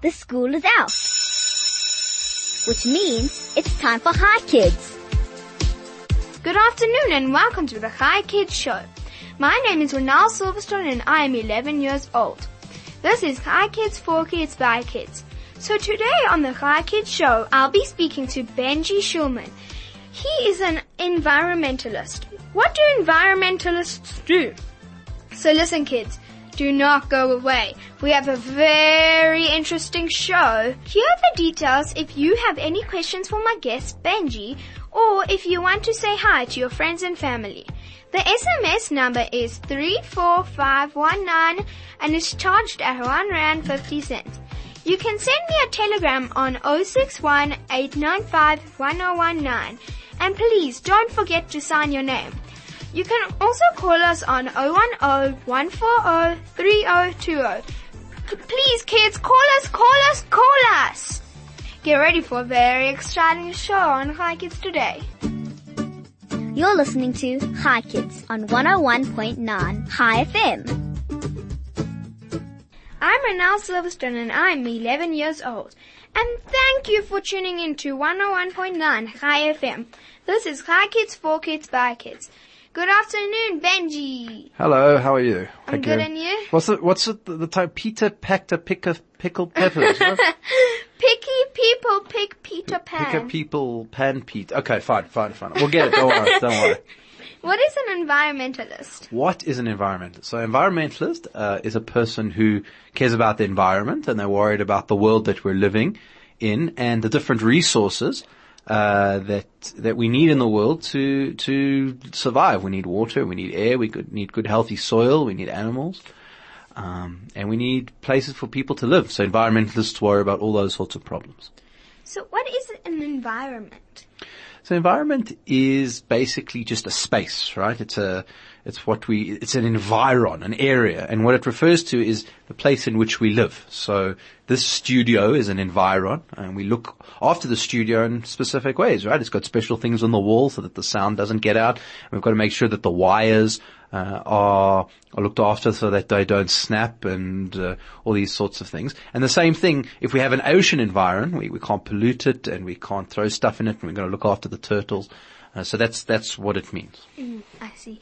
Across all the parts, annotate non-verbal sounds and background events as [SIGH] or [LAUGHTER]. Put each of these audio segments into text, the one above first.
the school is out. Which means it's time for Hi Kids. Good afternoon and welcome to the Hi Kids Show. My name is Ronald Silverstone and I am 11 years old. This is Hi Kids for Kids by Kids. So today on the Hi Kids Show, I'll be speaking to Benji Shulman. He is an environmentalist. What do environmentalists do? So listen kids, do not go away. We have a very interesting show. Here are the details if you have any questions for my guest Benji or if you want to say hi to your friends and family. The SMS number is 34519 and is charged at 1 Rand 50 cents. You can send me a telegram on 061 and please don't forget to sign your name. You can also call us on 010-140-3020. Please kids, call us, call us, call us! Get ready for a very exciting show on Hi Kids today. You're listening to Hi Kids on 101.9 Hi FM. I'm Renal Silverstone and I'm 11 years old. And thank you for tuning in to 101.9 Hi FM. This is Hi Kids for Kids by Kids. Good afternoon, Benji. Hello, how are you? I'm good, and you? What's it, what's it, the, the type? Peter packed a pick of pickled peppers. [LAUGHS] Picky people pick Peter Pan. Pick a people pan Pete. Okay, fine, fine, fine. We'll get it. Don't worry, don't worry. [LAUGHS] What is an environmentalist? What is an environmentalist? So environmentalist uh, is a person who cares about the environment and they're worried about the world that we're living in and the different resources uh, that that we need in the world to to survive. We need water, we need air, we could, need good healthy soil, we need animals, um, and we need places for people to live. So environmentalists worry about all those sorts of problems. So what is an environment? So environment is basically just a space, right? It's a, it's what we, it's an environ, an area, and what it refers to is the place in which we live. So this studio is an environ, and we look after the studio in specific ways, right? It's got special things on the wall so that the sound doesn't get out. We've got to make sure that the wires uh, are, are looked after so that they don't snap and uh, all these sorts of things. And the same thing, if we have an ocean environment, we, we can't pollute it and we can't throw stuff in it, and we're going to look after the turtles. Uh, so that's that's what it means. Mm, I see.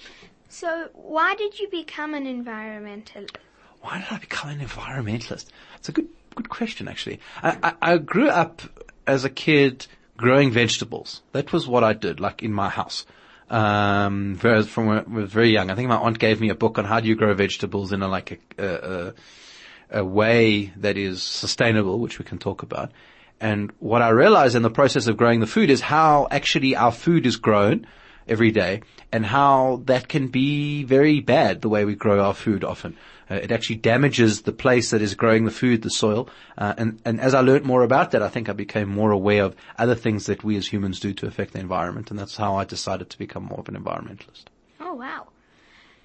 So why did you become an environmentalist? Why did I become an environmentalist? It's a good good question, actually. I, I, I grew up as a kid growing vegetables. That was what I did, like in my house. Um, from when I was very young. I think my aunt gave me a book on how do you grow vegetables in a like a, a, a way that is sustainable, which we can talk about. And what I realized in the process of growing the food is how actually our food is grown every day and how that can be very bad the way we grow our food often. Uh, it actually damages the place that is growing the food, the soil. Uh, and, and as I learned more about that, I think I became more aware of other things that we as humans do to affect the environment. And that's how I decided to become more of an environmentalist. Oh wow.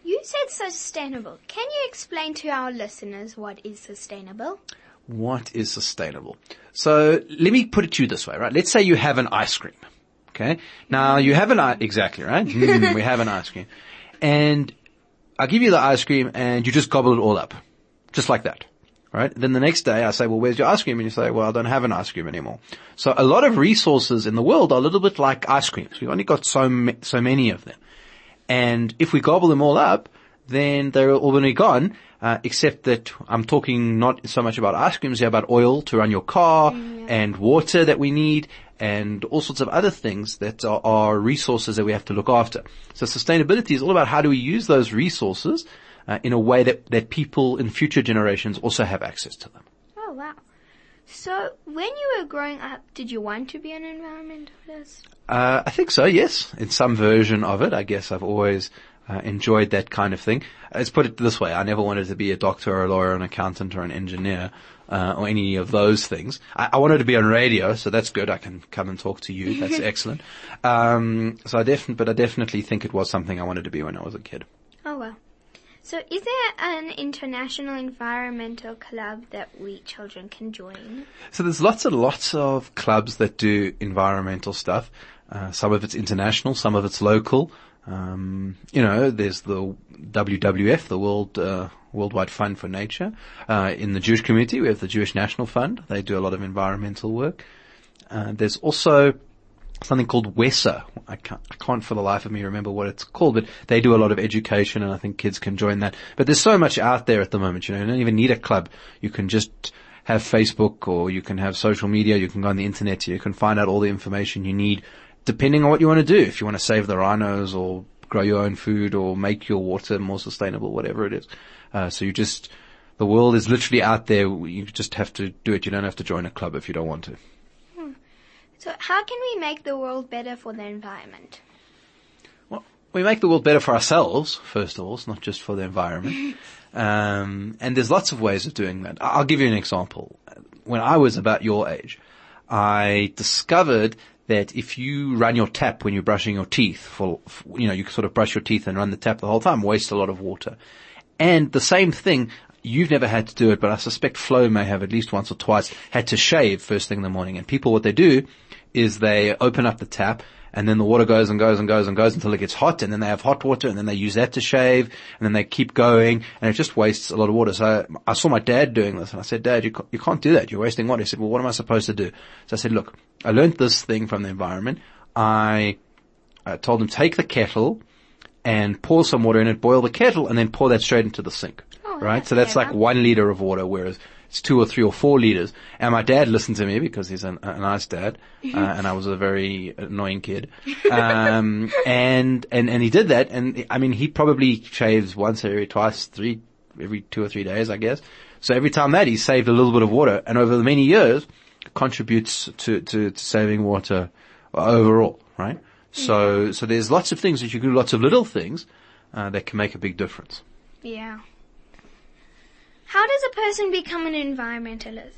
You said sustainable. Can you explain to our listeners what is sustainable? What is sustainable? So let me put it to you this way, right? Let's say you have an ice cream. Okay. Now you have an ice, exactly, right? [LAUGHS] Mm, we have an ice cream. And I give you the ice cream and you just gobble it all up. Just like that. Right? Then the next day I say, well, where's your ice cream? And you say, well, I don't have an ice cream anymore. So a lot of resources in the world are a little bit like ice creams. We've only got so, ma- so many of them. And if we gobble them all up, then they're all going to be gone. Uh, except that I'm talking not so much about ice creams here, about oil to run your car and water that we need and all sorts of other things that are, are resources that we have to look after. So sustainability is all about how do we use those resources uh, in a way that, that people in future generations also have access to them. Oh wow. So when you were growing up, did you want to be an environmentalist? Uh, I think so, yes. In some version of it, I guess I've always uh, enjoyed that kind of thing. Let's put it this way. I never wanted to be a doctor or a lawyer, or an accountant or an engineer, uh, or any of those things. I, I wanted to be on radio, so that's good. I can come and talk to you. That's [LAUGHS] excellent. Um, so I definitely, but I definitely think it was something I wanted to be when I was a kid. Oh well. So is there an international environmental club that we children can join? So there's lots and lots of clubs that do environmental stuff. Uh, some of it's international, some of it's local. Um, you know, there's the WWF, the World uh, Worldwide Fund for Nature. Uh, in the Jewish community, we have the Jewish National Fund. They do a lot of environmental work. Uh, there's also something called WESSA. I can't, I can't for the life of me remember what it's called, but they do a lot of education and I think kids can join that. But there's so much out there at the moment, you know, you don't even need a club. You can just have Facebook or you can have social media, you can go on the internet, you can find out all the information you need depending on what you want to do. If you want to save the rhinos or grow your own food or make your water more sustainable, whatever it is. Uh, so you just, the world is literally out there. You just have to do it. You don't have to join a club if you don't want to. So how can we make the world better for the environment? Well, we make the world better for ourselves, first of all. It's not just for the environment. [LAUGHS] um, and there's lots of ways of doing that. I'll give you an example. When I was about your age, I discovered that if you run your tap when you're brushing your teeth for, you know, you sort of brush your teeth and run the tap the whole time, waste a lot of water. And the same thing, you've never had to do it, but I suspect Flo may have at least once or twice had to shave first thing in the morning. And people, what they do is they open up the tap and then the water goes and goes and goes and goes until it gets hot and then they have hot water and then they use that to shave and then they keep going and it just wastes a lot of water. So I saw my dad doing this and I said, dad, you can't, you can't do that. You're wasting water. He said, well, what am I supposed to do? So I said, look, I learned this thing from the environment. I, I told him take the kettle and pour some water in it, boil the kettle and then pour that straight into the sink. Oh, right? So that's like one liter of water, whereas it's two or three or four liters. And my dad listened to me because he's an, a nice dad, uh, [LAUGHS] and I was a very annoying kid. Um, and, and, and he did that. And I mean, he probably shaves once every twice, three, every two or three days, I guess. So every time that he saved a little bit of water and over the many years contributes to, to, to saving water overall, right? So, so there's lots of things that you can do, lots of little things, uh, that can make a big difference. Yeah. How does a person become an environmentalist?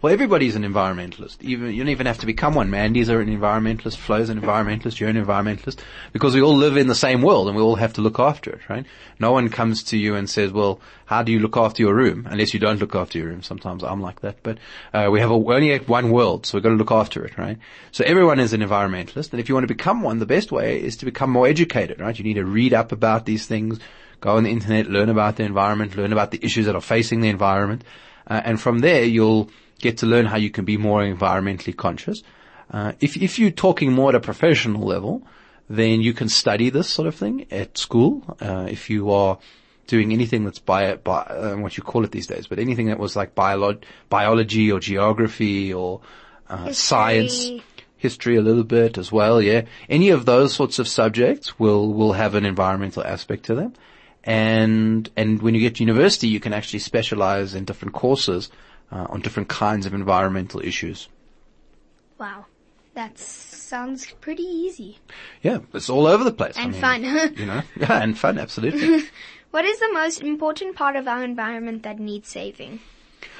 Well, everybody's an environmentalist. Even you don't even have to become one. Mandy's are an environmentalist. Flo's an environmentalist. You're an environmentalist because we all live in the same world and we all have to look after it, right? No one comes to you and says, "Well, how do you look after your room?" Unless you don't look after your room. Sometimes I'm like that, but uh, we have a, only one world, so we've got to look after it, right? So everyone is an environmentalist, and if you want to become one, the best way is to become more educated, right? You need to read up about these things, go on the internet, learn about the environment, learn about the issues that are facing the environment, uh, and from there you'll get to learn how you can be more environmentally conscious. Uh, if if you're talking more at a professional level, then you can study this sort of thing at school. Uh, if you are doing anything that's bio, bio uh, what you call it these days, but anything that was like biolo- biology or geography or uh, science, History. history a little bit as well. Yeah, any of those sorts of subjects will will have an environmental aspect to them. And and when you get to university, you can actually specialize in different courses uh, on different kinds of environmental issues. Wow. That sounds pretty easy. Yeah, it's all over the place. And I mean, fun. you know, [LAUGHS] [LAUGHS] yeah, and fun, absolutely. [LAUGHS] What is the most important part of our environment that needs saving?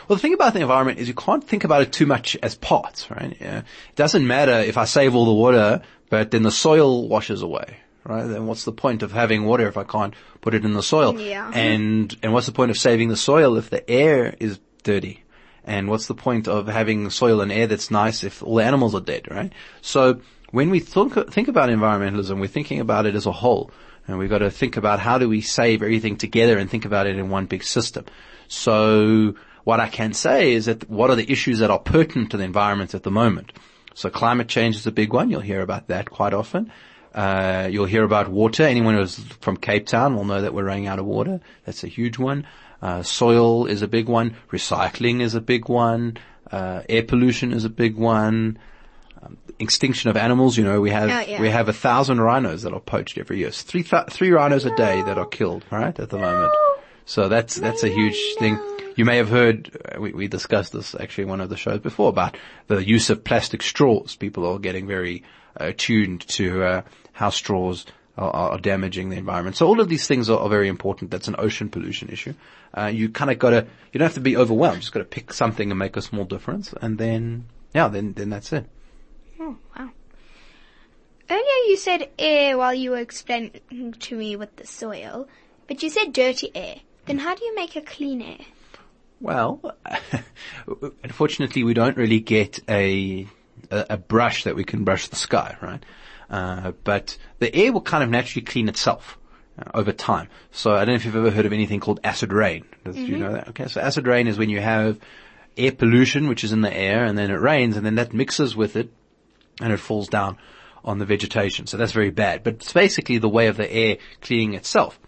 well, the thing about the environment is you can't think about it too much as parts, right? Yeah. It doesn't matter if I save all the water, but then the soil washes away, right? Then what's the point of having water if I can't put it in the soil? Yeah. And, and what's the point of saving the soil if the air is dirty? And what's the point of having soil and air that's nice if all the animals are dead, right? So when we think, think about environmentalism, we're thinking about it as a whole. And we've got to think about how do we save everything together and think about it in one big system. So what I can say is that what are the issues that are pertinent to the environment at the moment? So climate change is a big one. You'll hear about that quite often. Uh, you'll hear about water. Anyone who's from Cape Town will know that we're running out of water. That's a huge one. Uh, soil is a big one. Recycling is a big one. Uh, air pollution is a big one. Um, extinction of animals. You know, we have Oh, yeah. we have a thousand rhinos that are poached every year. It's three th- three rhinos a day that are killed. Right at the moment. So that's that's a huge thing. You may have heard uh, we, we discussed this actually in one of the shows before about the use of plastic straws. People are getting very attuned to uh, how straws are, are damaging the environment. So all of these things are, are very important. That's an ocean pollution issue. Uh, you kind of got to you don't have to be overwhelmed. You just got to pick something and make a small difference, and then yeah, then then that's it. Oh, wow. Earlier you said air while you were explaining to me with the soil, but you said dirty air. Then how do you make a clean air? Well, [LAUGHS] unfortunately, we don't really get a, a a brush that we can brush the sky, right? Uh, but the air will kind of naturally clean itself uh, over time. So I don't know if you've ever heard of anything called acid rain. Does, Do you know that? Okay, so acid rain is when you have air pollution, which is in the air, and then it rains, and then that mixes with it, and it falls down on the vegetation. So that's very bad. But it's basically the way of the air cleaning itself.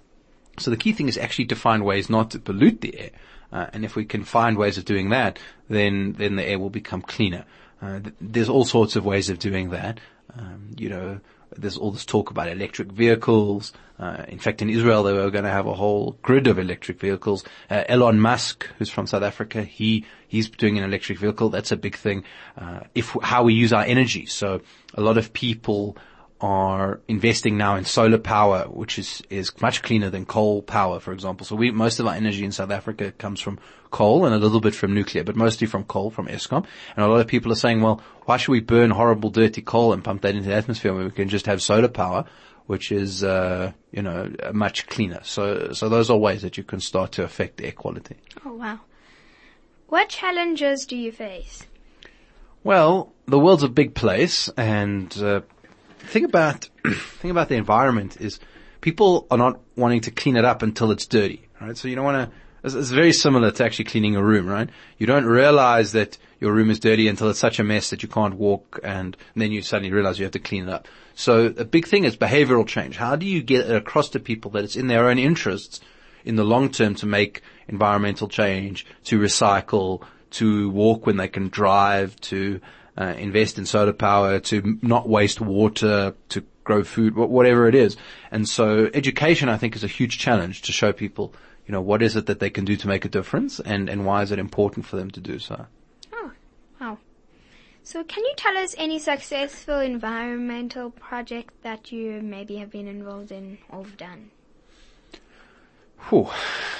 So the key thing is actually to find ways not to pollute the air. Uh, and if we can find ways of doing that, then then the air will become cleaner. Uh, th- there's all sorts of ways of doing that. Um, you know, there's all this talk about electric vehicles. Uh, in fact, in Israel, they were going to have a whole grid of electric vehicles. Uh, Elon Musk, who's from South Africa, he he's doing an electric vehicle. That's a big thing. Uh, if how we use our energy. So a lot of people are investing now in solar power, which is, is much cleaner than coal power, for example. So we, most of our energy in South Africa comes from coal and a little bit from nuclear, but mostly from coal, from Eskom. And a lot of people are saying, well, why should we burn horrible, dirty coal and pump that into the atmosphere when we can just have solar power, which is, uh, you know, much cleaner. So, so those are ways that you can start to affect air quality. Oh wow. What challenges do you face? Well, the world's a big place, and uh, thing about [CLEARS THROAT] thing about the environment is people are not wanting to clean it up until it's dirty, right? So you don't want to. It's, it's very similar to actually cleaning a room, right? You don't realize that your room is dirty until it's such a mess that you can't walk, and, and then you suddenly realize you have to clean it up. So a big thing is behavioral change. How do you get it across to people that it's in their own interests in the long term to make environmental change, to recycle, to walk when they can drive, to uh, invest in solar power, to not waste water, to grow food, whatever it is. And so education, I think, is a huge challenge to show people, you know, what is it that they can do to make a difference and, and why is it important for them to do so? Oh, wow. So can you tell us any successful environmental project that you maybe have been involved in or have done? Whew,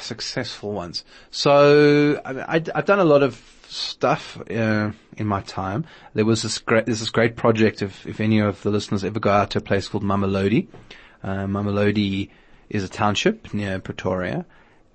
successful ones. So I, I, I've done a lot of stuff uh, in my time. There was this great, there's this great project. If if any of the listeners ever go out to a place called Mamelodi, uh, Mamelodi is a township near Pretoria,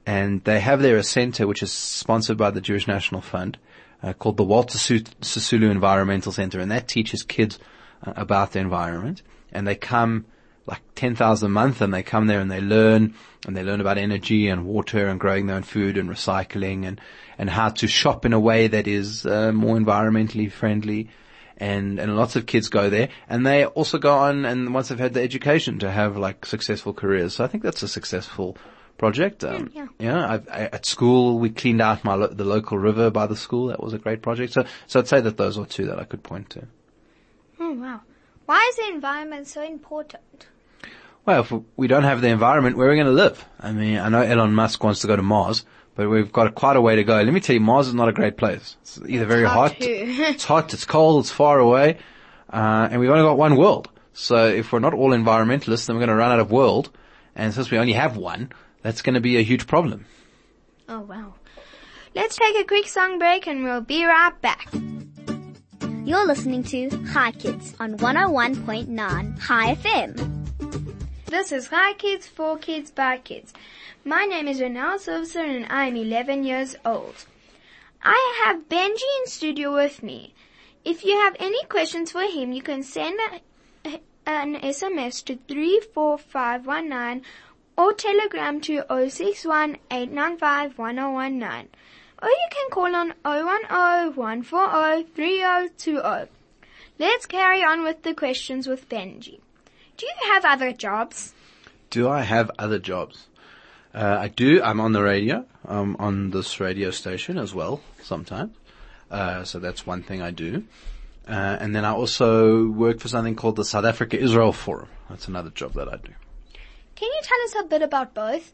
and they have there a center which is sponsored by the Jewish National Fund uh, called the Walter Sisulu Environmental Center, and that teaches kids uh, about the environment. And they come like 10,000 a month and they come there and they learn and they learn about energy and water and growing their own food and recycling and, and how to shop in a way that is uh, more environmentally friendly. And, and lots of kids go there and they also go on and once they've had the education to have like successful careers. So I think that's a successful project. Um, yeah. yeah, I've, I, at school we cleaned out my lo- the local river by the school. That was a great project. So so I'd say that those are two that I could point to. Oh wow. Why is the environment so important? Well, if we don't have the environment, where are we going to live? I mean, I know Elon Musk wants to go to Mars, but we've got quite a way to go. Let me tell you, Mars is not a great place. It's either very hot hot, [LAUGHS] it's hot, it's cold, it's far away, uh, and we've only got one world. So if we're not all environmentalists, then we're going to run out of world. And since we only have one, that's going to be a huge problem. Oh wow. Let's take a quick song break and we'll be right back. You're listening to Hi Kids on 101.9 Hi FM. This is Hi Kids, for Kids, by Kids. My name is Renal Silverson and I am 11 years old. I have Benji in studio with me. If you have any questions for him, you can send a, an SMS to 34519 or telegram to 061 1019. Or you can call on 010 Let's carry on with the questions with Benji. Do you have other jobs? Do I have other jobs? Uh, I do. I'm on the radio. I'm on this radio station as well sometimes. Uh, so that's one thing I do. Uh, and then I also work for something called the South Africa Israel Forum. That's another job that I do. Can you tell us a bit about both?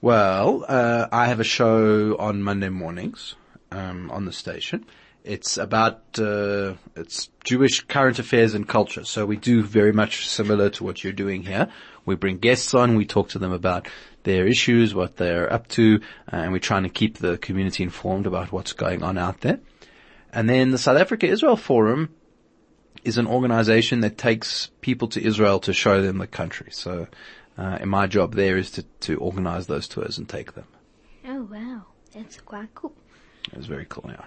Well, uh, I have a show on Monday mornings um, on the station. It's about uh, it's Jewish current affairs and culture. So we do very much similar to what you're doing here. We bring guests on. We talk to them about their issues, what they're up to, and we're trying to keep the community informed about what's going on out there. And then the South Africa Israel Forum is an organization that takes people to Israel to show them the country. So, uh, and my job there is to, to organize those tours and take them. Oh wow, that's quite cool. It's very cool, yeah.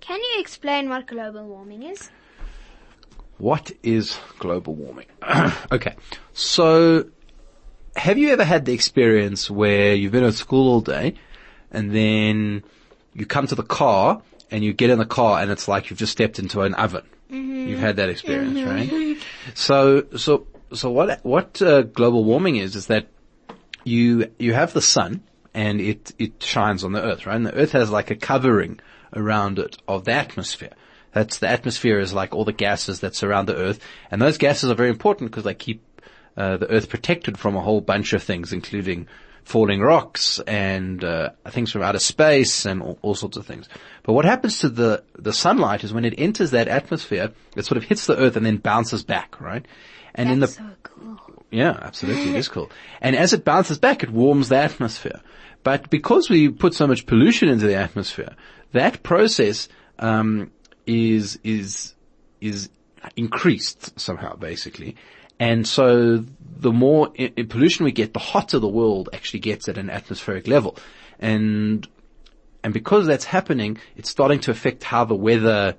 Can you explain what global warming is? What is global warming? [CLEARS THROAT] okay. So have you ever had the experience where you've been at school all day and then you come to the car and you get in the car and it's like you've just stepped into an oven? You've had that experience, right? So, so, so what, what uh, global warming is, is that you, you have the sun and it, it shines on the earth, right? And the earth has like a covering around it of the atmosphere. That's the atmosphere is like all the gases that surround the earth. And those gases are very important because they keep uh, the earth protected from a whole bunch of things, including falling rocks and uh, things from outer space and all, all, sorts of things. But what happens to the the sunlight is when it enters that atmosphere, it sort of hits the earth and then bounces back, right? And That's in the so cool. yeah, absolutely, it is cool. And as it bounces back, it warms the atmosphere. But because we put so much pollution into the atmosphere, that process um, is is is increased somehow, basically. And so the more I- pollution we get, the hotter the world actually gets at an atmospheric level. And, and because that's happening, it's starting to affect how the weather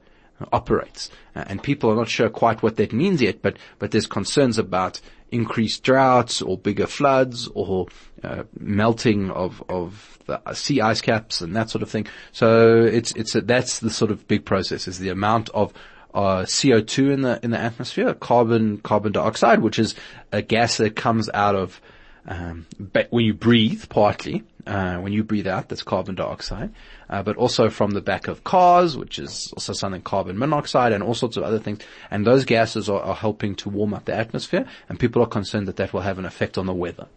operates. Uh, and people are not sure quite what that means yet, but, but there's concerns about increased droughts or bigger floods or uh, melting of, of the sea ice caps and that sort of thing. So it's, it's a, that's the sort of big process is the amount of uh, CO2 in the in the atmosphere, carbon carbon dioxide, which is a gas that comes out of um, when you breathe, partly uh, when you breathe out, that's carbon dioxide, uh, but also from the back of cars, which is also something carbon monoxide and all sorts of other things. And those gases are, are helping to warm up the atmosphere, and people are concerned that that will have an effect on the weather.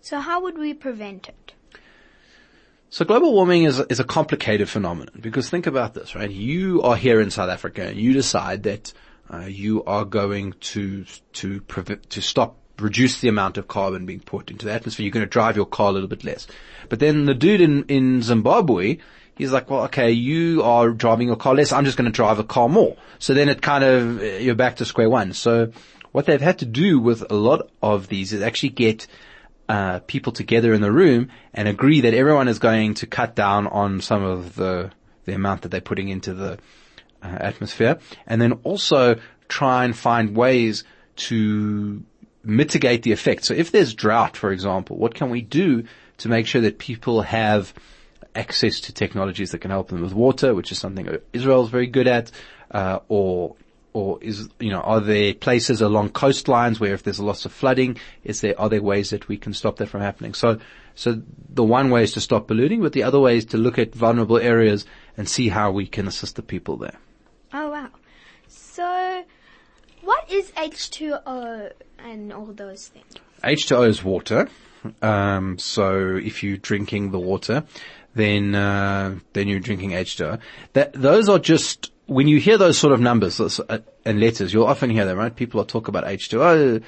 So how would we prevent it? So global warming is, is a complicated phenomenon because think about this, right? You are here in South Africa and you decide that uh, you are going to to prevent, to stop reduce the amount of carbon being put into the atmosphere. You're going to drive your car a little bit less. But then the dude in in Zimbabwe, he's like, well, okay, you are driving your car less. I'm just going to drive a car more. So then it kind of you're back to square one. So what they've had to do with a lot of these is actually get uh, people together in the room and agree that everyone is going to cut down on some of the the amount that they're putting into the uh, atmosphere, and then also try and find ways to mitigate the effect. So if there's drought, for example, what can we do to make sure that people have access to technologies that can help them with water, which is something Israel is very good at, uh, or or is you know are there places along coastlines where if there's a lots of flooding, is there are there ways that we can stop that from happening? So so the one way is to stop polluting, but the other way is to look at vulnerable areas and see how we can assist the people there. Oh wow. So what is H2O and all those things? H2O is water. Um, so if you're drinking the water, then uh, then you're drinking H2O. That those are just when you hear those sort of numbers uh, and letters, you'll often hear them, right? People will talk about H2O,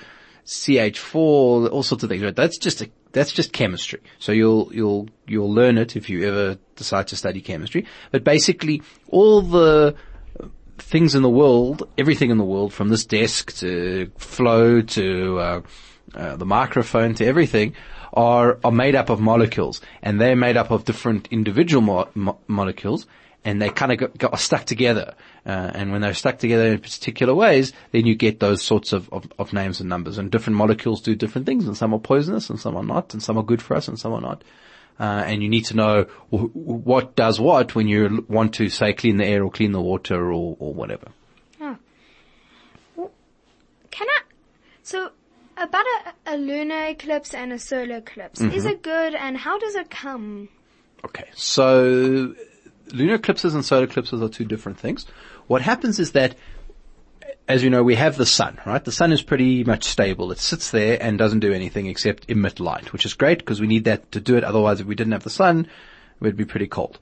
CH4, all sorts of things. Right? That's just a, that's just chemistry. So you'll you'll you'll learn it if you ever decide to study chemistry. But basically, all the things in the world, everything in the world, from this desk to Flo to uh, uh, the microphone to everything, are are made up of molecules, and they're made up of different individual mo- mo- molecules, and they kind of got, got stuck together. Uh, and when they're stuck together in particular ways, then you get those sorts of, of, of names and numbers. And different molecules do different things, and some are poisonous, and some are not, and some are good for us, and some are not. Uh, and you need to know wh- what does what when you want to say clean the air or clean the water or, or whatever. Can I? So about a, a lunar eclipse and a solar eclipse, Mm-hmm. is it good and how does it come? Okay, so lunar eclipses and solar eclipses are two different things. What happens is that, as you know, we have the sun, right? The sun is pretty much stable. It sits there and doesn't do anything except emit light, which is great because we need that to do it. Otherwise, if we didn't have the sun, would be pretty cold.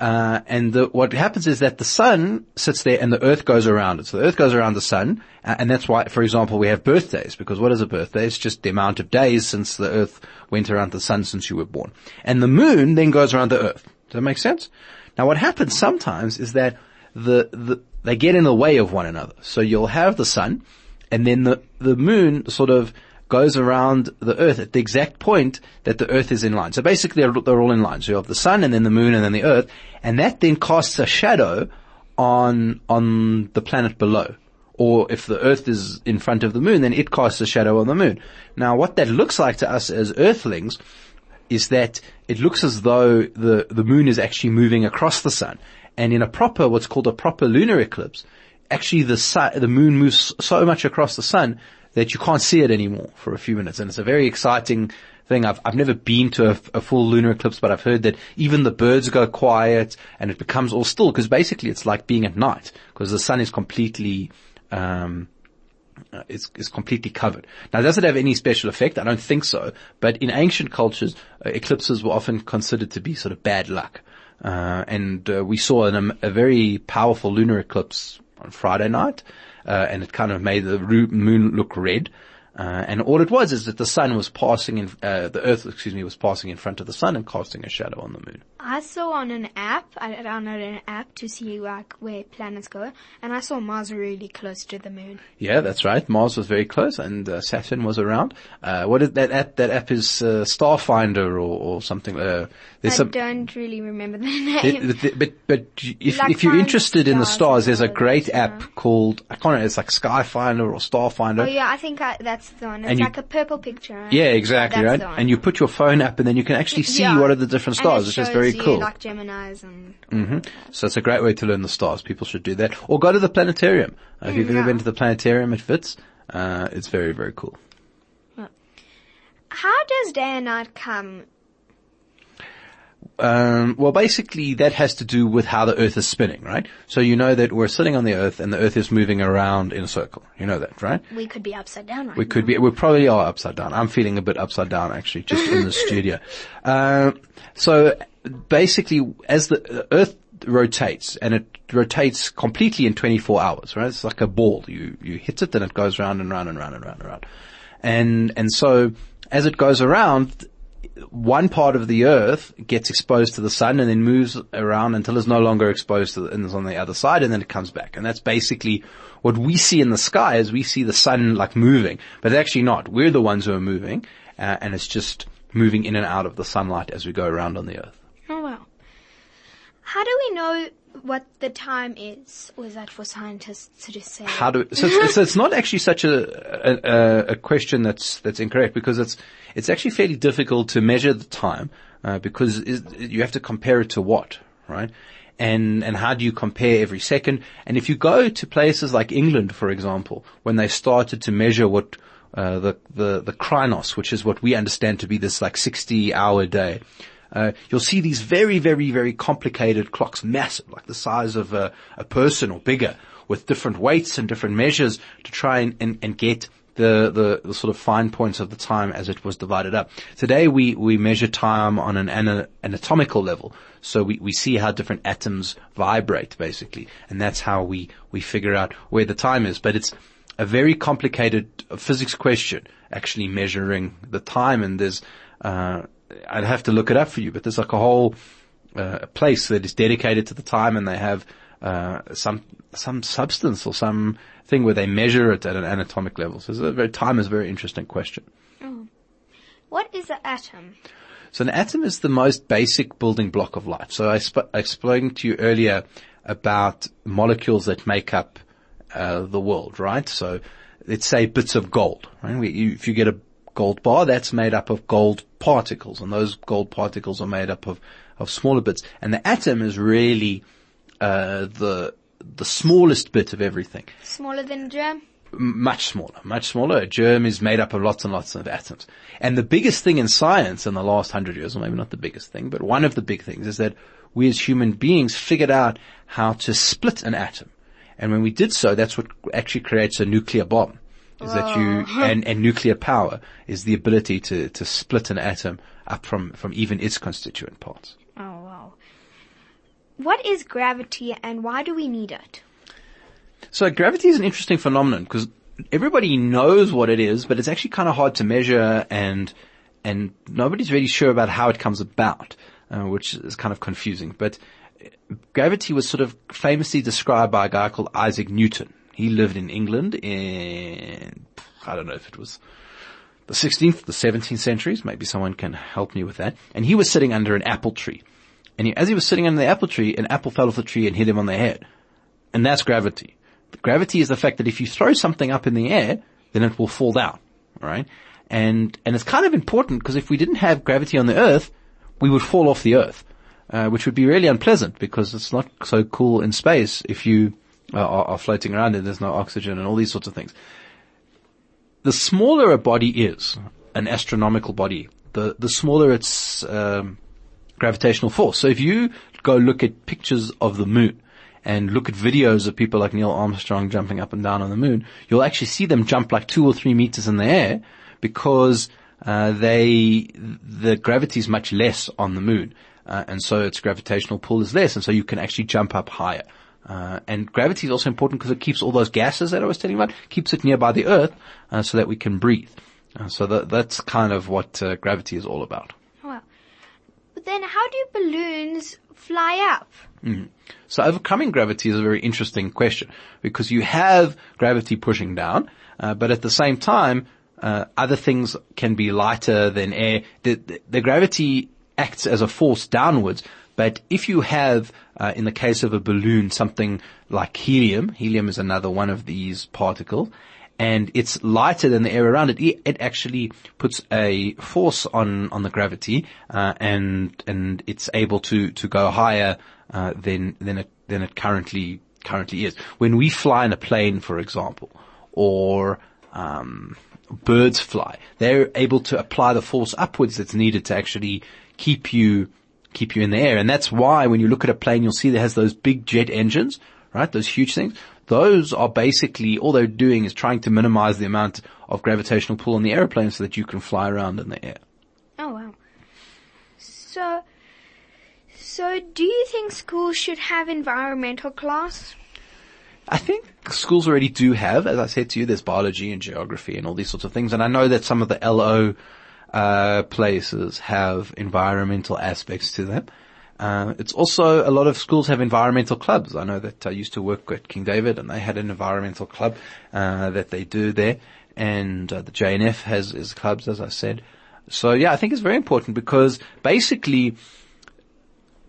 Uh, and the, what happens is that the sun sits there and the earth goes around it. So the earth goes around the sun, uh, and that's why, for example, we have birthdays, because what is a birthday? It's just the amount of days since the earth went around the sun since you were born. And the moon then goes around the earth. Does that make sense? Now what happens sometimes is that the, the, they get in the way of one another. So you'll have the sun, and then the, the moon sort of goes around the earth at the exact point that the earth is in line. So basically they're, they're all in line. So you have the sun and then the moon and then the earth, and that then casts a shadow on, on the planet below Or if the earth is in front of the moon, then it casts a shadow on the moon. Now what that looks like to us as earthlings is that it looks as though the, the moon is actually moving across the sun. And in a proper, what's called a proper lunar eclipse, actually the sun, the moon moves so much across the sun that you can't see it anymore for a few minutes. And it's a very exciting thing. I've, I've never been to a, a full lunar eclipse, but I've heard that even the birds go quiet and it becomes all still because basically it's like being at night because the sun is completely, um, is, is completely covered. Now, does it have any special effect? I don't think so. But in ancient cultures, uh, eclipses were often considered to be sort of bad luck. Uh, and uh, we saw an, um, a very powerful lunar eclipse on Friday night, uh, and it kind of made the moon look red. Uh, and all it was is that the sun was passing in, uh, the earth, excuse me, was passing in front of the sun and casting a shadow on the moon. I saw on an app, I downloaded an app to see like where planets go, and I saw Mars really close to the moon. Yeah, that's right. Mars was very close and uh, Saturn was around. Uh, what is that app? That app is uh, Starfinder or, or something. Uh, I some, don't really remember the name. But, but, but if, Like if you're interested in the stars stars, there's a great app called, I can't remember, it's like Skyfinder or Starfinder. oh yeah, I think I, that's the one. It's And you- like a purple picture. Right? Yeah, exactly, That's right? And you put your phone up and then you can actually see Yeah. what are the different stars, it which is very you, cool. Like Gemini's and hmm So it's a great way to learn the stars. People should do that. Or go to the planetarium. Uh, if you've ever been to the planetarium at Wits, uh, it's very, very cool. how does day and night come? Um, well, basically that has to do with how the Earth is spinning, right? So you know that we're sitting on the Earth and the Earth is moving around in a circle. You know that, right? We could be upside down right We could be, we probably are upside down. I'm feeling a bit upside down actually, just in the [LAUGHS] studio. Uh, so basically as the the Earth rotates and it rotates completely in 24 hours, right? It's like a ball. You, you hit it and it goes round and round and round and round and round. And, and so as it goes around, one part of the earth gets exposed to the sun and then moves around until it's no longer exposed to the, and is on the other side and then it comes back. And that's basically what we see in the sky is we see the sun like moving, but actually not. We're the ones who are moving, uh, and it's just moving in and out of the sunlight as we go around on the earth. Oh wow. How do we know what the time is? Or is that for scientists to say? How do, so it's, so it's not actually such a, a, a question that's, that's incorrect because it's, it's actually fairly difficult to measure the time, uh, because you have to compare it to what, right? And, and how do you compare every second? And if you go to places like England, for example, when they started to measure what, uh, the, the, the Krynos, which is what we understand to be this like 60 hour day, uh, you'll see these very, very, very complicated clocks, massive, like the size of a, a person or bigger, with different weights and different measures to try and, and, and get the, the, the sort of fine points of the time as it was divided up. Today we, we measure time on an ana- anatomical level. So we, we see how different atoms vibrate basically. And that's how we, we figure out where the time is. But it's a very complicated physics question actually measuring the time and there's, uh, I'd have to look it up for you, but there's like a whole uh, place that is dedicated to the time, and they have uh, some some substance or some thing where they measure it at an anatomic level. So a very, time is a very interesting question. Oh. What is an atom? So an atom is the most basic building block of life. So I, sp- I explained to you earlier about molecules that make up uh, the world, right? So let's say bits of gold, right? We, you, if you get a gold bar, that's made up of gold particles, and those gold particles are made up of, of smaller bits. And the atom is really uh, the the smallest bit of everything Smaller than a germ? m- much smaller, much smaller. A germ is made up of lots and lots of atoms. And the biggest thing in science in the last hundred years, or maybe not the biggest thing, but one of the big things is that we as human beings figured out how to split an atom. And when we did so, that's what actually creates a nuclear bomb. Is that you, [LAUGHS] and, and nuclear power is the ability to, to split an atom up from, from even its constituent parts. Oh wow. What is gravity and why do we need it? So gravity is an interesting phenomenon because everybody knows what it is, but it's actually kind of hard to measure and, and nobody's really sure about how it comes about, uh, which is kind of confusing. But uh, gravity was sort of famously described by a guy called Isaac Newton. He lived in England in, I don't know if it was the 16th, the 17th centuries. Maybe someone can help me with that. And he was sitting under an apple tree. And he, as he was sitting under the apple tree, an apple fell off the tree and hit him on the head. And that's gravity. Gravity is the fact that if you throw something up in the air, then it will fall down, right? And, and it's kind of important because if we didn't have gravity on the earth, we would fall off the earth, uh, which would be really unpleasant because it's not so cool in space if you are, are floating around and there's no oxygen and all these sorts of things. The smaller a body is, an astronomical body, the, the smaller its, um, gravitational force. So if you go look at pictures of the moon, and look at videos of people like Neil Armstrong jumping up and down on the moon, you'll actually see them jump like two or three meters in the air because uh, they the gravity is much less on the moon, uh, and so its gravitational pull is less, and so you can actually jump up higher. Uh, and gravity is also important because it keeps all those gases that I was telling you about, keeps it nearby the Earth, uh, so that we can breathe. Uh, so that, that's kind of what uh, gravity is all about. Well, But then how do balloons fly up? So overcoming gravity is a very interesting question because you have gravity pushing down, uh, but at the same time, uh, other things can be lighter than air. The, the, the gravity acts as a force downwards, but if you have, uh, in the case of a balloon, something like helium, helium is another one of these particles, and it's lighter than the air around it, it, it actually puts a force on, on the gravity, uh, and, and it's able to, to go higher, uh, than, than it, than it currently, currently is. When we fly in a plane, for example, or, um, birds fly, they're able to apply the force upwards that's needed to actually keep you, keep you in the air. And that's why when you look at a plane, you'll see that has those big jet engines, right? Those huge things. Those are basically, all they're doing is trying to minimize the amount of gravitational pull on the airplane so that you can fly around in the air. Oh wow. So, so do you think schools should have environmental class? I think schools already do have, as I said to you, there's biology and geography and all these sorts of things. And I know that some of the LO uh, places have environmental aspects to them. Uh, it's also a lot of schools have environmental clubs. I know that I used to work at King David, and they had an environmental club uh, that they do there, and uh, the JNF has is clubs, as I said. So yeah, I think it's very important because basically,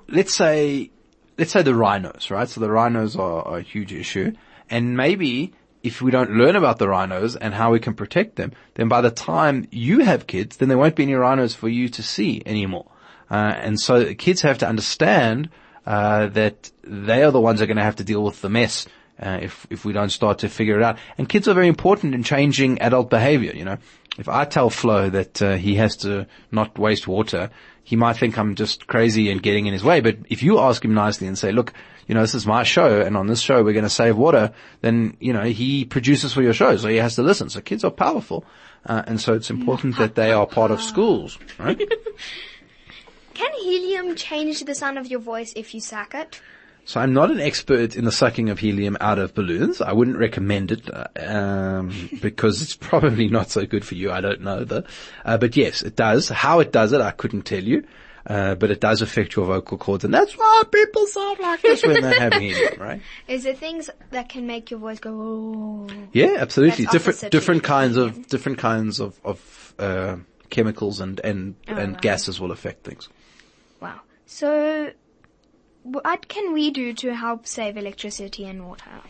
let's say let's say the rhinos, right? So the rhinos are, are a huge issue, and maybe if we don't learn about the rhinos and how we can protect them, then by the time you have kids, then there won't be any rhinos for you to see anymore. Uh, and so kids have to understand uh, that they are the ones that are going to have to deal with the mess uh, if if we don't start to figure it out. And kids are very important in changing adult behavior. You know, if I tell Flo that uh, he has to not waste water, he might think I'm just crazy and getting in his way. But if you ask him nicely and say, "Look, you know, this is my show, and on this show we're going to save water," then you know he produces for your show, so he has to listen. So kids are powerful, uh, and so it's important that they are part of schools, right? [LAUGHS] Can helium change the sound of your voice if you suck it? So I'm not an expert in the sucking of helium out of balloons. I wouldn't recommend it um, [LAUGHS] because it's probably not so good for you. I don't know though. Uh, but yes, it does. How it does it, I couldn't tell you. Uh, but it does affect your vocal cords, and that's why people sound like this when they're having helium, [LAUGHS] right? Is there things that can make your voice go? Oh. Yeah, absolutely. That's different different kinds of different kinds of of uh, chemicals and and Oh, and gases will affect things. Wow. So, what can we do to help save electricity and water?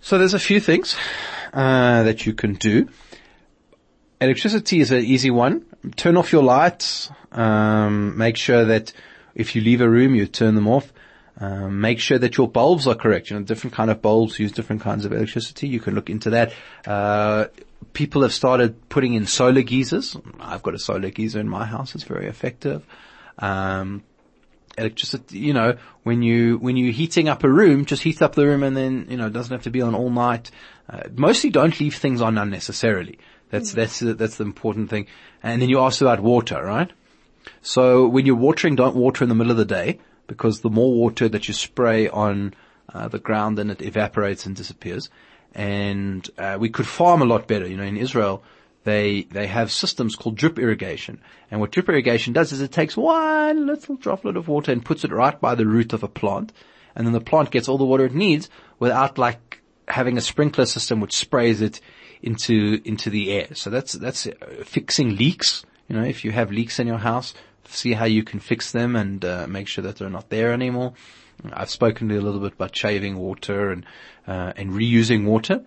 So there's a few things uh, that you can do. Electricity is an easy one. Turn off your lights. Um, make sure that if you leave a room, you turn them off. Um, make sure that your bulbs are correct. You know, different kind of bulbs use different kinds of electricity. You can look into that. Uh, people have started putting in solar geysers. I've got a solar geyser in my house. It's very effective. Um, electricity, you know, when you, when you're heating up a room, just heat up the room and then, you know, it doesn't have to be on all night. Uh, mostly don't leave things on unnecessarily. That's, that's, the- that's the important thing. And then you asked about water, right? So when you're watering, don't water in the middle of the day because the more water that you spray on uh, the ground, then it evaporates and disappears. And uh, we could farm a lot better. You know, in Israel, they they have systems called drip irrigation. And what drip irrigation does is it takes one little droplet of water and puts it right by the root of a plant, and then the plant gets all the water it needs without like having a sprinkler system which sprays it into into the air. So that's that's fixing leaks. You know, if you have leaks in your house, see how you can fix them and uh, make sure that they're not there anymore. I've spoken to you a little bit about shaving water and, uh, and reusing water.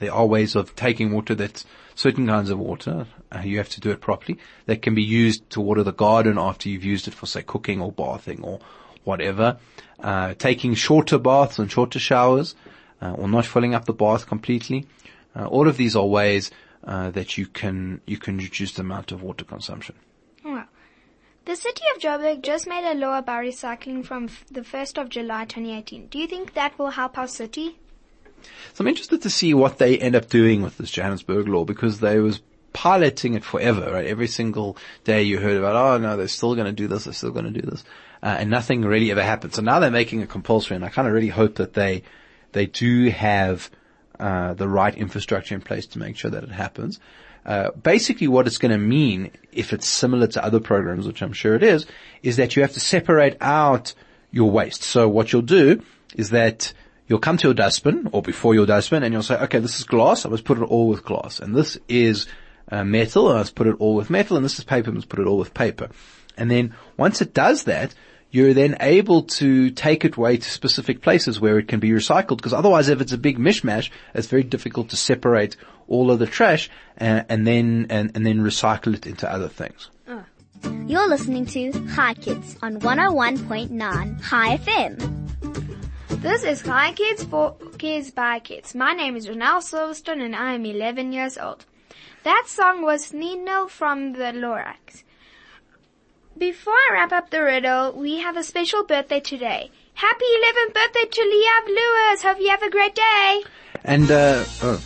There are ways of taking water that's certain kinds of water. Uh, you have to do it properly. That can be used to water the garden after you've used it for say cooking or bathing or whatever. Uh, taking shorter baths and shorter showers, uh, or not filling up the bath completely. Uh, all of these are ways uh, that you can you can reduce the amount of water consumption. Well, the city of Joburg just made a law about recycling from the 1st of July 2018. Do you think that will help our city? So I'm interested to see what they end up doing with this Johannesburg law because they was piloting it forever, right? Every single day you heard about, oh no, they're still going to do this, they're still going to do this, uh, and nothing really ever happened. So now they're making it compulsory, and I kind of really hope that they they do have uh, the right infrastructure in place to make sure that it happens. Uh, basically, what it's going to mean, if it's similar to other programs, which I'm sure it is, is that you have to separate out your waste. So what you'll do is that you'll come to your dustbin or before your dustbin and you'll say, okay, this is glass. I must put it all with glass. And this is uh, metal. I must put it all with metal. And this is paper. I must put it all with paper. And then once it does that, you're then able to take it away to specific places where it can be recycled. Because otherwise, if it's a big mishmash, it's very difficult to separate all of the trash and, and then and, and then recycle it into other things. You're listening to Hi Kids on 101.9 Hi FM. This is Hi Kids for Kids by Kids. My name is Ronelle Silverstone and I am 11 years old. That song was Nino from the Lorax. Before I wrap up the riddle, we have a special birthday today. Happy 11th birthday to Liav Lewis. Hope you have a great day. And uh, oh,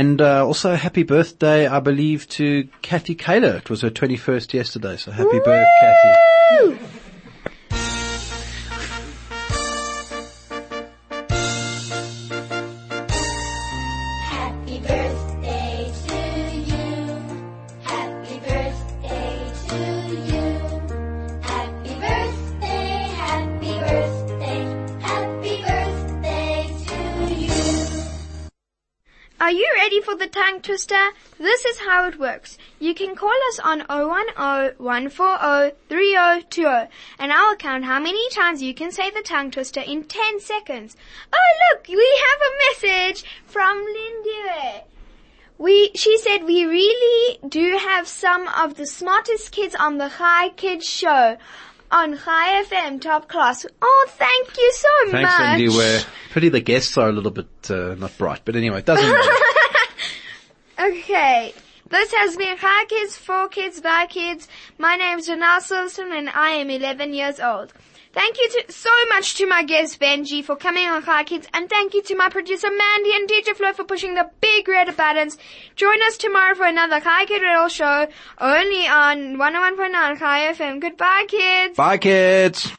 and uh, also happy birthday, I believe, to Kathy Kaler. It was her 21st yesterday, so happy birthday, Kathy. Ready for the tongue twister? This is how it works. You can call us on 010-140-3020 and I'll count how many times you can say the tongue twister in 10 seconds. Oh look, we have a message from Lindue. We, she said we really do have some of the smartest kids on the Hi Kids show on Hi FM top class. Oh, thank you so Thanks, much. Andy. Where pretty the guests are a little bit uh, not bright, but anyway, it doesn't matter. [LAUGHS] Okay. This has been Hi Kids, For Kids, By Kids. My name is Janelle Silverstone and I am 11 years old. Thank you to, so much to my guest Benji for coming on Hi Kids and thank you to my producer Mandy and DJ Flo for pushing the big red buttons. Join us tomorrow for another Hi Kid Riddle show only on 101.9 Hi FM. Goodbye kids. Bye, kids.